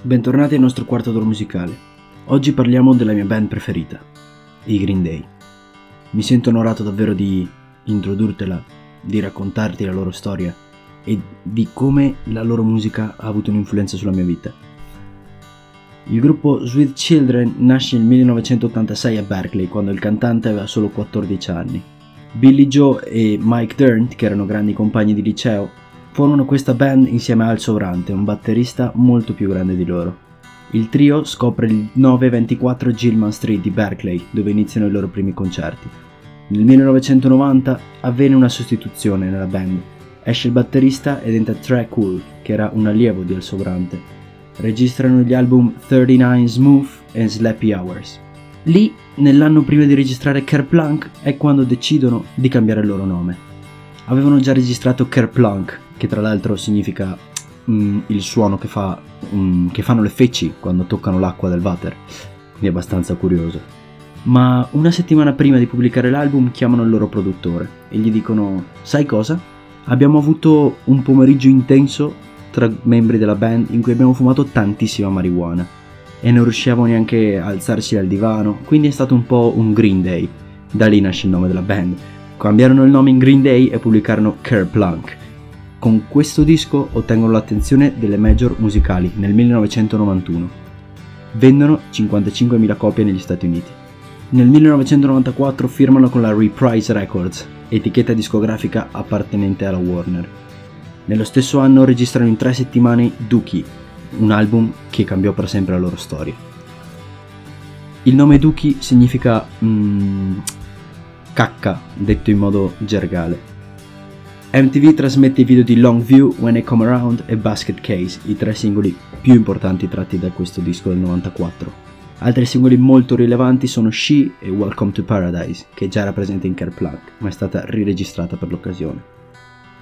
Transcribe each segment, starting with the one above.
Bentornati al nostro quarto tour musicale. Oggi parliamo della mia band preferita, i Green Day. Mi sento onorato davvero di introdurtela, di raccontarti la loro storia e di come la loro musica ha avuto un'influenza sulla mia vita. Il gruppo Sweet Children nasce nel 1986 a Berkeley quando il cantante aveva solo 14 anni. Billy Joe e Mike Durnt, che erano grandi compagni di liceo, Formano questa band insieme Al Sovrante, un batterista molto più grande di loro. Il trio scopre il 924 Gilman Street di Berkeley, dove iniziano i loro primi concerti. Nel 1990 avviene una sostituzione nella band. Esce il batterista ed entra Trey Cool, che era un allievo di Al Sovrante. Registrano gli album 39 Smooth e Slappy Hours. Lì, nell'anno prima di registrare Kerplunk, è quando decidono di cambiare il loro nome. Avevano già registrato Kerplunk, che tra l'altro significa mm, il suono che, fa, mm, che fanno le feci quando toccano l'acqua del water, quindi è abbastanza curioso. Ma una settimana prima di pubblicare l'album chiamano il loro produttore e gli dicono: Sai cosa? Abbiamo avuto un pomeriggio intenso tra membri della band in cui abbiamo fumato tantissima marijuana e non riusciamo neanche a alzarci dal divano, quindi è stato un po' un Green Day. Da lì nasce il nome della band. Cambiarono il nome in Green Day e pubblicarono Kerplunk, con questo disco ottengono l'attenzione delle major musicali nel 1991. Vendono 55.000 copie negli Stati Uniti. Nel 1994 firmano con la Reprise Records, etichetta discografica appartenente alla Warner. Nello stesso anno registrano in tre settimane Dookie, un album che cambiò per sempre la loro storia. Il nome Dookie significa mm, cacca, detto in modo gergale. MTV trasmette i video di Longview, When I Come Around e Basket Case, i tre singoli più importanti tratti da questo disco del 94. Altri singoli molto rilevanti sono She e Welcome to Paradise, che già era presente in Kerplunk, ma è stata riregistrata per l'occasione.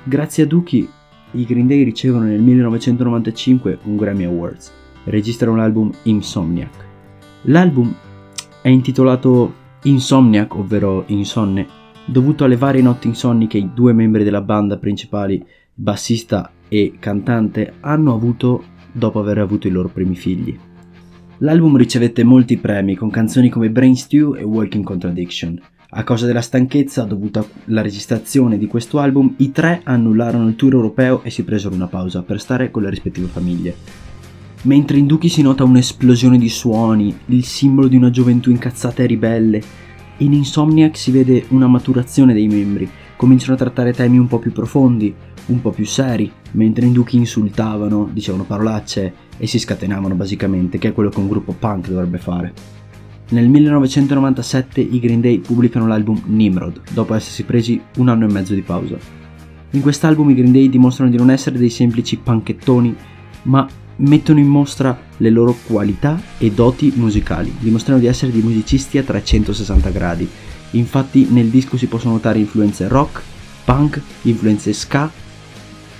Grazie a Dookie, i Green Day ricevono nel 1995 un Grammy Awards e registrano l'album Insomniac. L'album è intitolato Insomniac, ovvero Insonne, dovuto alle varie notti insonni che i due membri della banda principali, bassista e cantante, hanno avuto dopo aver avuto i loro primi figli. L'album ricevette molti premi con canzoni come Brain Stew e Walking Contradiction. A causa della stanchezza dovuta alla registrazione di questo album, i tre annullarono il tour europeo e si presero una pausa per stare con le rispettive famiglie. Mentre in Duki si nota un'esplosione di suoni, il simbolo di una gioventù incazzata e ribelle, in Insomniac si vede una maturazione dei membri, cominciano a trattare temi un po' più profondi, un po' più seri, mentre in Duki insultavano, dicevano parolacce e si scatenavano basicamente, che è quello che un gruppo punk dovrebbe fare. Nel 1997 i Green Day pubblicano l'album Nimrod, dopo essersi presi un anno e mezzo di pausa. In quest'album i Green Day dimostrano di non essere dei semplici panchettoni, ma mettono in mostra le loro qualità e doti musicali, dimostrano di essere dei musicisti a 360 gradi. Infatti nel disco si possono notare influenze rock, punk, influenze ska,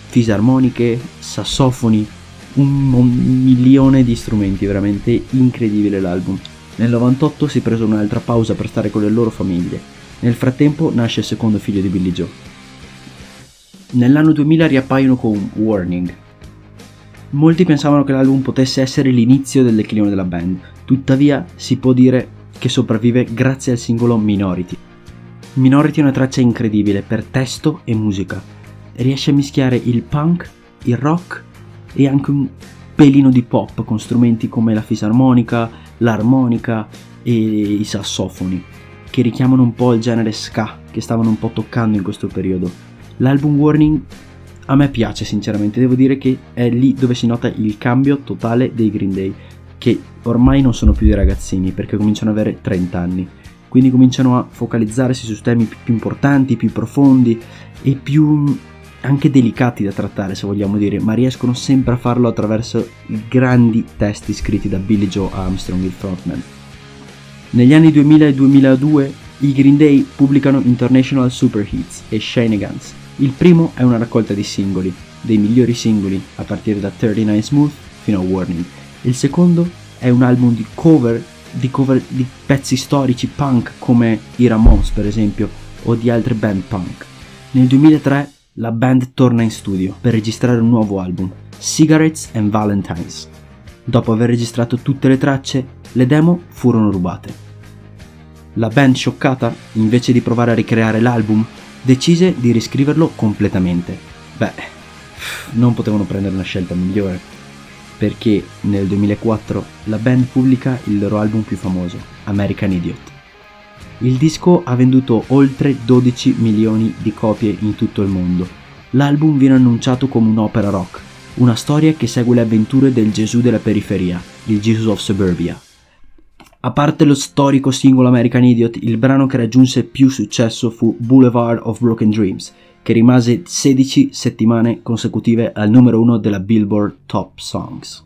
fisarmoniche, sassofoni, un, un milione di strumenti, veramente incredibile l'album. Nel 98 si prese un'altra pausa per stare con le loro famiglie. Nel frattempo nasce il secondo figlio di Billy Joe. Nell'anno 2000 riappaiono con Warning, Molti pensavano che l'album potesse essere l'inizio del declino della band, tuttavia si può dire che sopravvive grazie al singolo Minority. Minority è una traccia incredibile per testo e musica. Riesce a mischiare il punk, il rock e anche un pelino di pop con strumenti come la fisarmonica, l'armonica e i sassofoni, che richiamano un po' il genere ska che stavano un po' toccando in questo periodo. L'album Warning a me piace sinceramente, devo dire che è lì dove si nota il cambio totale dei Green Day, che ormai non sono più dei ragazzini perché cominciano ad avere 30 anni, quindi cominciano a focalizzarsi su temi più importanti, più profondi e più anche delicati da trattare se vogliamo dire, ma riescono sempre a farlo attraverso i grandi testi scritti da Billy Joe Armstrong, il frontman. Negli anni 2000 e 2002 i Green Day pubblicano International Super Hits e Shenanigans, il primo è una raccolta di singoli, dei migliori singoli a partire da 39 Smooth fino a Warning. Il secondo è un album di cover, di cover di pezzi storici punk come i Ramones per esempio o di altre band punk. Nel 2003 la band torna in studio per registrare un nuovo album, Cigarettes and Valentines. Dopo aver registrato tutte le tracce, le demo furono rubate. La band scioccata, invece di provare a ricreare l'album, decise di riscriverlo completamente. Beh, non potevano prendere una scelta migliore, perché nel 2004 la band pubblica il loro album più famoso, American Idiot. Il disco ha venduto oltre 12 milioni di copie in tutto il mondo. L'album viene annunciato come un'opera rock, una storia che segue le avventure del Gesù della periferia, il Jesus of Suburbia. A parte lo storico singolo American Idiot, il brano che raggiunse più successo fu Boulevard of Broken Dreams, che rimase 16 settimane consecutive al numero 1 della Billboard Top Songs.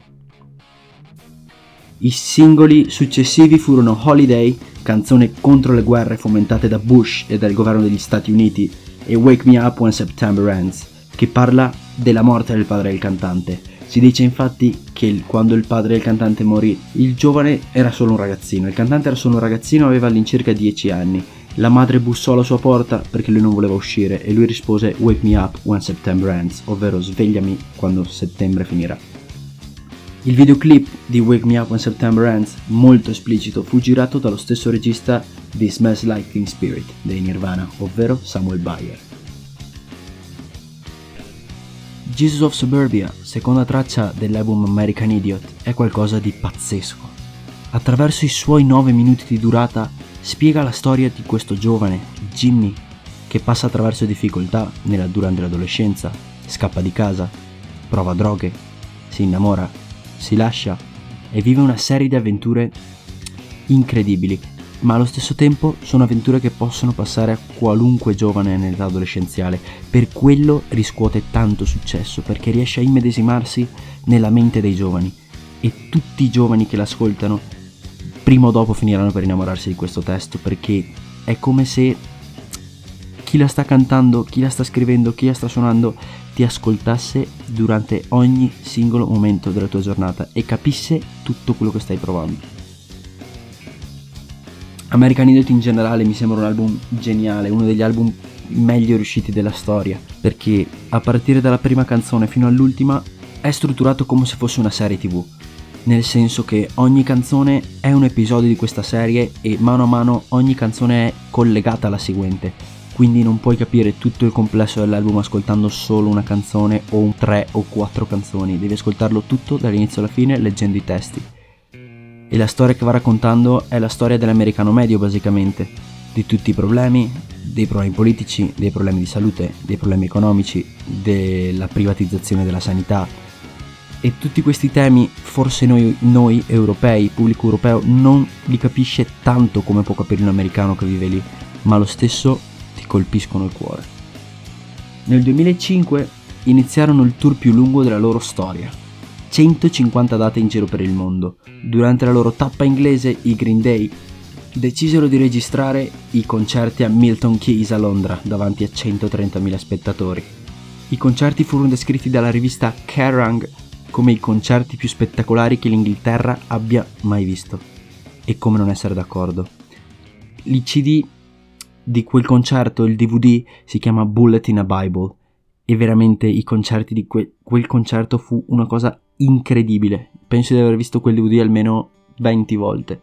I singoli successivi furono Holiday, canzone contro le guerre fomentate da Bush e dal governo degli Stati Uniti, e Wake Me Up When September Ends, che parla della morte del padre del cantante. Si dice infatti che quando il padre del cantante morì, il giovane era solo un ragazzino, il cantante era solo un ragazzino, aveva all'incirca 10 anni. La madre bussò alla sua porta perché lui non voleva uscire e lui rispose Wake me up when September ends, ovvero svegliami quando settembre finirà. Il videoclip di Wake Me Up When September Ends, molto esplicito, fu girato dallo stesso regista di Smells Like Teen Spirit dei Nirvana, ovvero Samuel Bayer. Jesus of Suburbia, seconda traccia dell'album American Idiot, è qualcosa di pazzesco. Attraverso i suoi 9 minuti di durata spiega la storia di questo giovane, Jimmy, che passa attraverso difficoltà nella, durante l'adolescenza, scappa di casa, prova droghe, si innamora si lascia e vive una serie di avventure incredibili, ma allo stesso tempo sono avventure che possono passare a qualunque giovane nell'età adolescenziale. Per quello riscuote tanto successo, perché riesce a immedesimarsi nella mente dei giovani e tutti i giovani che l'ascoltano prima o dopo finiranno per innamorarsi di questo testo perché è come se chi la sta cantando, chi la sta scrivendo, chi la sta suonando ti ascoltasse durante ogni singolo momento della tua giornata e capisse tutto quello che stai provando. American Idiot in generale mi sembra un album geniale, uno degli album meglio riusciti della storia, perché a partire dalla prima canzone fino all'ultima è strutturato come se fosse una serie tv, nel senso che ogni canzone è un episodio di questa serie e mano a mano ogni canzone è collegata alla seguente. Quindi non puoi capire tutto il complesso dell'album ascoltando solo una canzone o un tre o quattro canzoni, devi ascoltarlo tutto dall'inizio alla fine leggendo i testi. E la storia che va raccontando è la storia dell'americano medio basicamente, di tutti i problemi, dei problemi politici, dei problemi di salute, dei problemi economici, della privatizzazione della sanità. E tutti questi temi forse noi, noi europei, pubblico europeo, non li capisce tanto come può capire un americano che vive lì, ma lo stesso colpiscono il cuore. Nel 2005 iniziarono il tour più lungo della loro storia, 150 date in giro per il mondo. Durante la loro tappa inglese, i Green Day decisero di registrare i concerti a Milton Keynes a Londra davanti a 130.000 spettatori. I concerti furono descritti dalla rivista Kerrang come i concerti più spettacolari che l'Inghilterra abbia mai visto. E come non essere d'accordo. Il CD di quel concerto, il DVD si chiama Bullet in a Bible e veramente i concerti di que- quel concerto fu una cosa incredibile. Penso di aver visto quel DVD almeno 20 volte.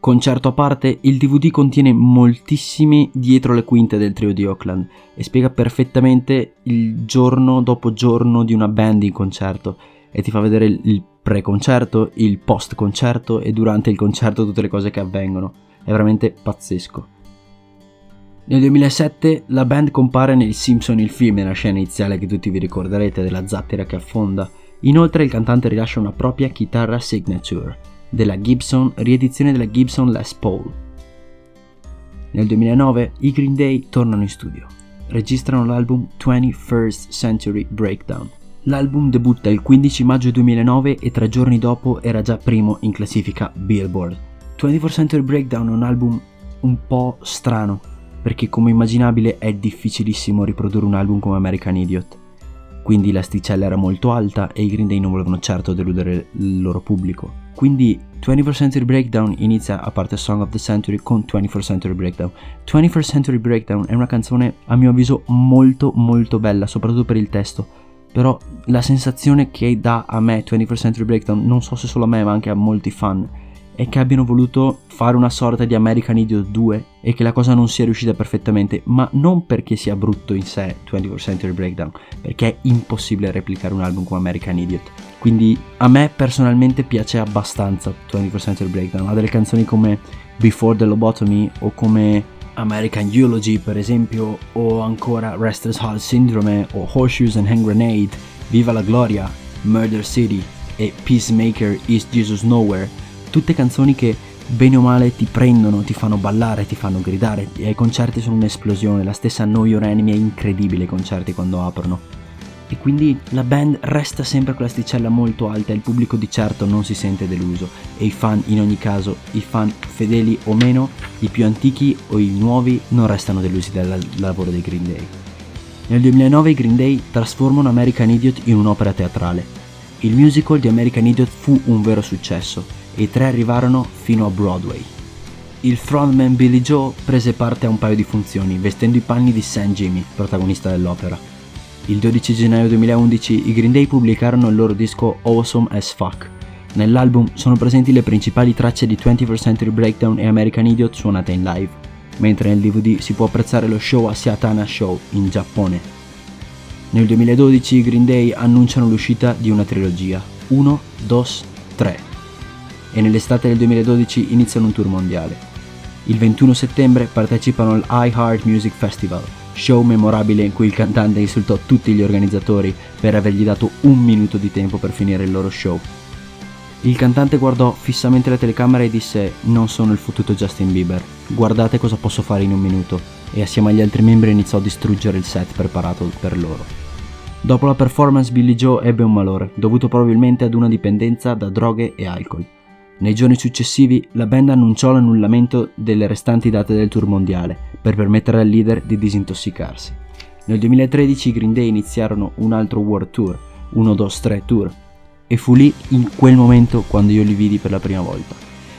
Concerto a parte, il DVD contiene moltissimi dietro le quinte del trio di Oakland e spiega perfettamente il giorno dopo giorno di una band in concerto e ti fa vedere il pre-concerto, il post-concerto e durante il concerto tutte le cose che avvengono. È veramente pazzesco. Nel 2007 la band compare nel Simpson il film nella scena iniziale che tutti vi ricorderete della zattera che affonda. Inoltre il cantante rilascia una propria chitarra signature della Gibson, riedizione della Gibson Les Paul. Nel 2009 i Green Day tornano in studio. Registrano l'album 21st Century Breakdown. L'album debutta il 15 maggio 2009 e tre giorni dopo era già primo in classifica Billboard. 24th Century Breakdown è un album un po' strano, perché come immaginabile è difficilissimo riprodurre un album come American Idiot. Quindi l'asticella era molto alta e i Green Day non volevano certo deludere il loro pubblico. Quindi 21st Century Breakdown inizia a parte Song of the Century con 21st Century Breakdown. 21st Century Breakdown è una canzone a mio avviso molto molto bella, soprattutto per il testo. però la sensazione che dà a me 21st Century Breakdown, non so se solo a me ma anche a molti fan, è che abbiano voluto fare una sorta di American Idiot 2 e che la cosa non sia riuscita perfettamente, ma non perché sia brutto in sé 21st Century Breakdown, perché è impossibile replicare un album come American Idiot. Quindi a me personalmente piace abbastanza 21st Century Breakdown, ha delle canzoni come Before the Lobotomy o come American Eulogy per esempio o ancora Restless Heart Syndrome o Horseshoes and Hand Grenade, Viva la Gloria, Murder City e Peacemaker is Jesus Nowhere, tutte canzoni che bene o male ti prendono, ti fanno ballare, ti fanno gridare e ai concerti sono un'esplosione, la stessa Know Your Enemy è incredibile ai concerti quando aprono e quindi la band resta sempre con l'asticella molto alta e il pubblico di certo non si sente deluso e i fan in ogni caso, i fan fedeli o meno, i più antichi o i nuovi non restano delusi dal lavoro dei Green Day. Nel 2009 i Green Day trasformano American Idiot in un'opera teatrale. Il musical di American Idiot fu un vero successo i tre arrivarono fino a Broadway. Il frontman Billy Joe prese parte a un paio di funzioni, vestendo i panni di Sam Jimmy, protagonista dell'opera. Il 12 gennaio 2011 i Green Day pubblicarono il loro disco Awesome as Fuck. Nell'album sono presenti le principali tracce di 21st Century Breakdown e American Idiot suonate in live, mentre nel DVD si può apprezzare lo show a Seatana Show in Giappone. Nel 2012 i Green Day annunciano l'uscita di una trilogia, 1, 2, 3, e nell'estate del 2012 iniziano un tour mondiale. Il 21 settembre partecipano al iHeart Music Festival, show memorabile in cui il cantante insultò tutti gli organizzatori per avergli dato un minuto di tempo per finire il loro show. Il cantante guardò fissamente la telecamera e disse non sono il fottuto Justin Bieber, guardate cosa posso fare in un minuto e assieme agli altri membri iniziò a distruggere il set preparato per loro. Dopo la performance Billy Joe ebbe un malore, dovuto probabilmente ad una dipendenza da droghe e alcol. Nei giorni successivi la band annunciò l'annullamento delle restanti date del tour mondiale per permettere al leader di disintossicarsi. Nel 2013 i Green Day iniziarono un altro World Tour, 1, 2, 3 Tour, e fu lì in quel momento quando io li vidi per la prima volta.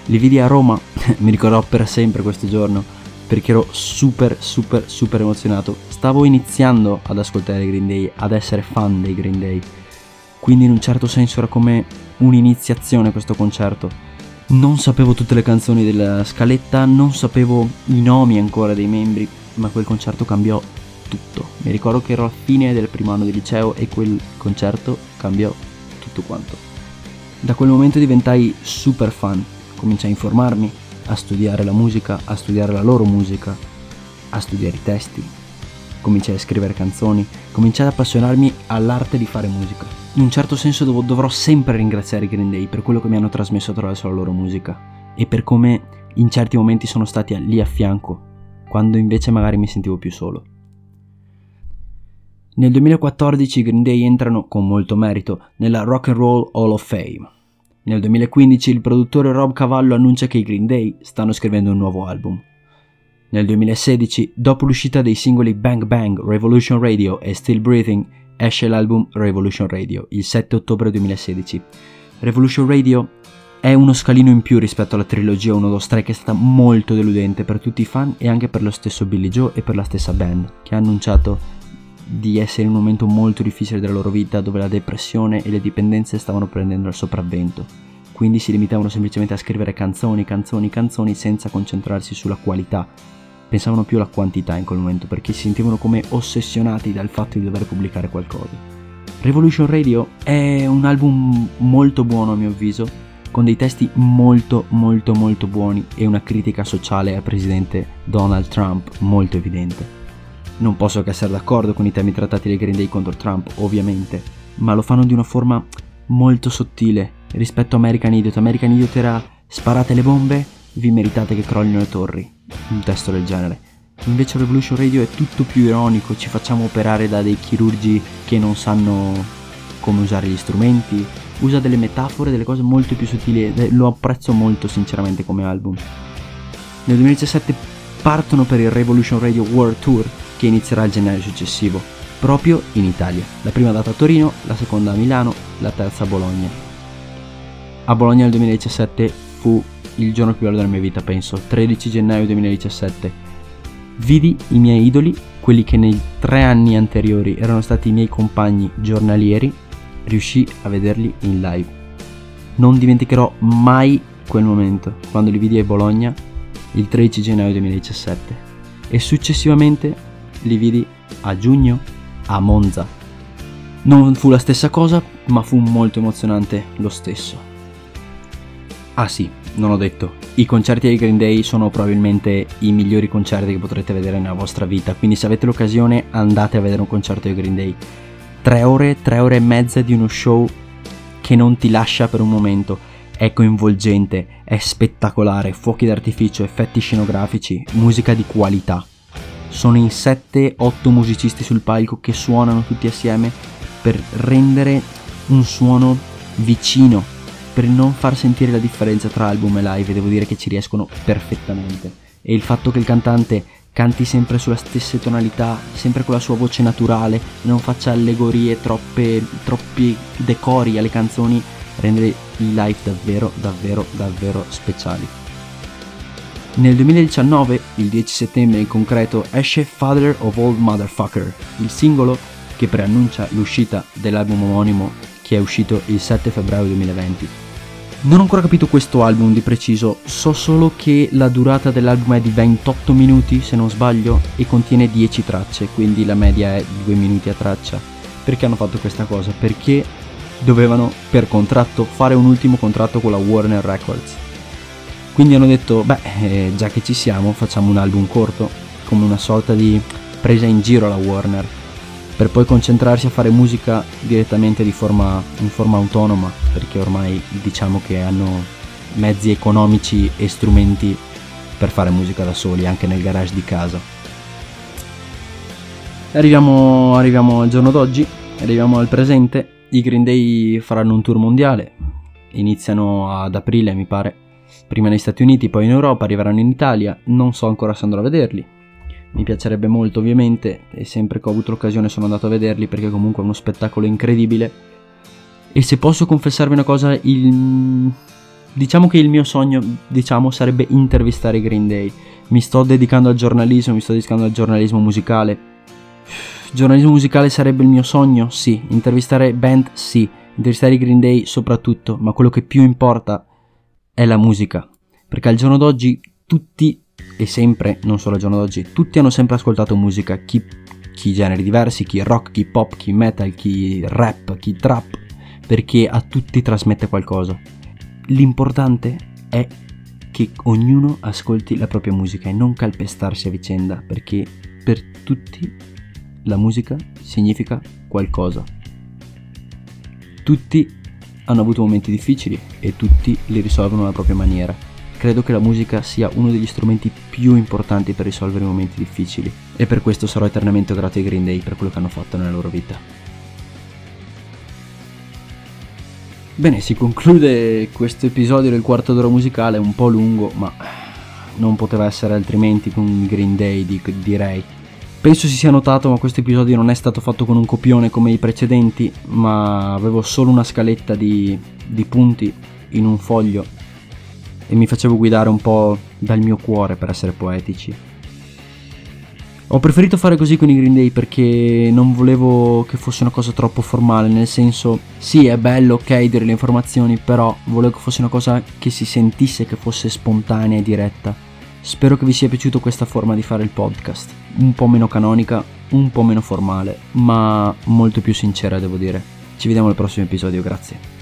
Li vidi a Roma, mi ricorderò per sempre questo giorno, perché ero super super super emozionato. Stavo iniziando ad ascoltare i Green Day, ad essere fan dei Green Day. Quindi in un certo senso era come un'iniziazione questo concerto non sapevo tutte le canzoni della scaletta, non sapevo i nomi ancora dei membri, ma quel concerto cambiò tutto. Mi ricordo che ero a fine del primo anno di liceo e quel concerto cambiò tutto quanto. Da quel momento diventai super fan, cominciai a informarmi, a studiare la musica, a studiare la loro musica, a studiare i testi, cominciai a scrivere canzoni, cominciai ad appassionarmi all'arte di fare musica in un certo senso dov- dovrò sempre ringraziare i Green Day per quello che mi hanno trasmesso attraverso la loro musica e per come in certi momenti sono stati lì a fianco, quando invece magari mi sentivo più solo. Nel 2014 i Green Day entrano con molto merito nella Rock and Roll Hall of Fame. Nel 2015 il produttore Rob Cavallo annuncia che i Green Day stanno scrivendo un nuovo album. Nel 2016, dopo l'uscita dei singoli Bang Bang, Revolution Radio e Still Breathing, esce l'album Revolution Radio il 7 ottobre 2016. Revolution Radio è uno scalino in più rispetto alla trilogia 1, 2, 3 che è stata molto deludente per tutti i fan e anche per lo stesso Billy Joe e per la stessa band che ha annunciato di essere in un momento molto difficile della loro vita dove la depressione e le dipendenze stavano prendendo il sopravvento. Quindi si limitavano semplicemente a scrivere canzoni, canzoni, canzoni senza concentrarsi sulla qualità pensavano più alla quantità in quel momento perché si sentivano come ossessionati dal fatto di dover pubblicare qualcosa. Revolution Radio è un album molto buono a mio avviso, con dei testi molto molto molto buoni e una critica sociale al presidente Donald Trump molto evidente. Non posso che essere d'accordo con i temi trattati dai Green Day contro Trump, ovviamente, ma lo fanno di una forma molto sottile rispetto a American Idiot. American Idiot era sparate le bombe, vi meritate che crollino le torri un testo del genere. Invece Revolution Radio è tutto più ironico, ci facciamo operare da dei chirurgi che non sanno come usare gli strumenti, usa delle metafore, delle cose molto più sottili e lo apprezzo molto sinceramente come album. Nel 2017 partono per il Revolution Radio World Tour che inizierà il gennaio successivo, proprio in Italia. La prima data a Torino, la seconda a Milano, la terza a Bologna. A Bologna nel 2017 fu il giorno più bello della mia vita, penso, 13 gennaio 2017. Vidi i miei idoli quelli che nei tre anni anteriori erano stati i miei compagni giornalieri, riuscii a vederli in live. Non dimenticherò mai quel momento, quando li vidi a Bologna il 13 gennaio 2017 e successivamente li vidi a giugno a Monza. Non fu la stessa cosa, ma fu molto emozionante lo stesso. Ah sì, non ho detto, i concerti dei Green Day sono probabilmente i migliori concerti che potrete vedere nella vostra vita, quindi se avete l'occasione andate a vedere un concerto dei Green Day. Tre ore, tre ore e mezza di uno show che non ti lascia per un momento, è coinvolgente, è spettacolare, fuochi d'artificio, effetti scenografici, musica di qualità. Sono in 7-8 musicisti sul palco che suonano tutti assieme per rendere un suono vicino per non far sentire la differenza tra album e live devo dire che ci riescono perfettamente. E il fatto che il cantante canti sempre sulla stessa tonalità, sempre con la sua voce naturale, non faccia allegorie, troppe, troppi decori alle canzoni, rende i live davvero, davvero, davvero speciali. Nel 2019, il 10 settembre in concreto, esce Father of All Motherfucker, il singolo che preannuncia l'uscita dell'album omonimo che è uscito il 7 febbraio 2020. Non ho ancora capito questo album di preciso, so solo che la durata dell'album è di 28 minuti se non sbaglio e contiene 10 tracce, quindi la media è 2 minuti a traccia. Perché hanno fatto questa cosa? Perché dovevano per contratto fare un ultimo contratto con la Warner Records. Quindi hanno detto, beh, eh, già che ci siamo, facciamo un album corto, come una sorta di presa in giro alla Warner per poi concentrarsi a fare musica direttamente di forma, in forma autonoma, perché ormai diciamo che hanno mezzi economici e strumenti per fare musica da soli, anche nel garage di casa. Arriviamo, arriviamo al giorno d'oggi, arriviamo al presente. I Green Day faranno un tour mondiale, iniziano ad aprile mi pare, prima negli Stati Uniti, poi in Europa, arriveranno in Italia, non so ancora se andrò a vederli, mi piacerebbe molto ovviamente e sempre che ho avuto l'occasione sono andato a vederli perché comunque è uno spettacolo incredibile. E se posso confessarvi una cosa il... diciamo che il mio sogno diciamo sarebbe intervistare Green Day. Mi sto dedicando al giornalismo mi sto dedicando al giornalismo musicale. Giornalismo musicale sarebbe il mio sogno? Sì. Intervistare band? Sì. Intervistare i Green Day soprattutto ma quello che più importa è la musica. Perché al giorno d'oggi tutti e sempre, non solo al giorno d'oggi, tutti hanno sempre ascoltato musica, chi, chi generi diversi, chi rock, chi pop, chi metal, chi rap, chi trap, perché a tutti trasmette qualcosa. L'importante è che ognuno ascolti la propria musica e non calpestarsi a vicenda, perché per tutti la musica significa qualcosa. Tutti hanno avuto momenti difficili e tutti li risolvono alla propria maniera credo che la musica sia uno degli strumenti più importanti per risolvere i momenti difficili e per questo sarò eternamente grato ai Green Day per quello che hanno fatto nella loro vita. Bene, si conclude questo episodio del quarto d'ora musicale, un po' lungo, ma non poteva essere altrimenti con Green Day, direi. Penso si sia notato, ma questo episodio non è stato fatto con un copione come i precedenti, ma avevo solo una scaletta di, di punti in un foglio e mi facevo guidare un po' dal mio cuore per essere poetici. Ho preferito fare così con i Green Day perché non volevo che fosse una cosa troppo formale, nel senso sì è bello ok dire le informazioni, però volevo che fosse una cosa che si sentisse che fosse spontanea e diretta. Spero che vi sia piaciuta questa forma di fare il podcast, un po' meno canonica, un po' meno formale, ma molto più sincera devo dire. Ci vediamo al prossimo episodio, grazie.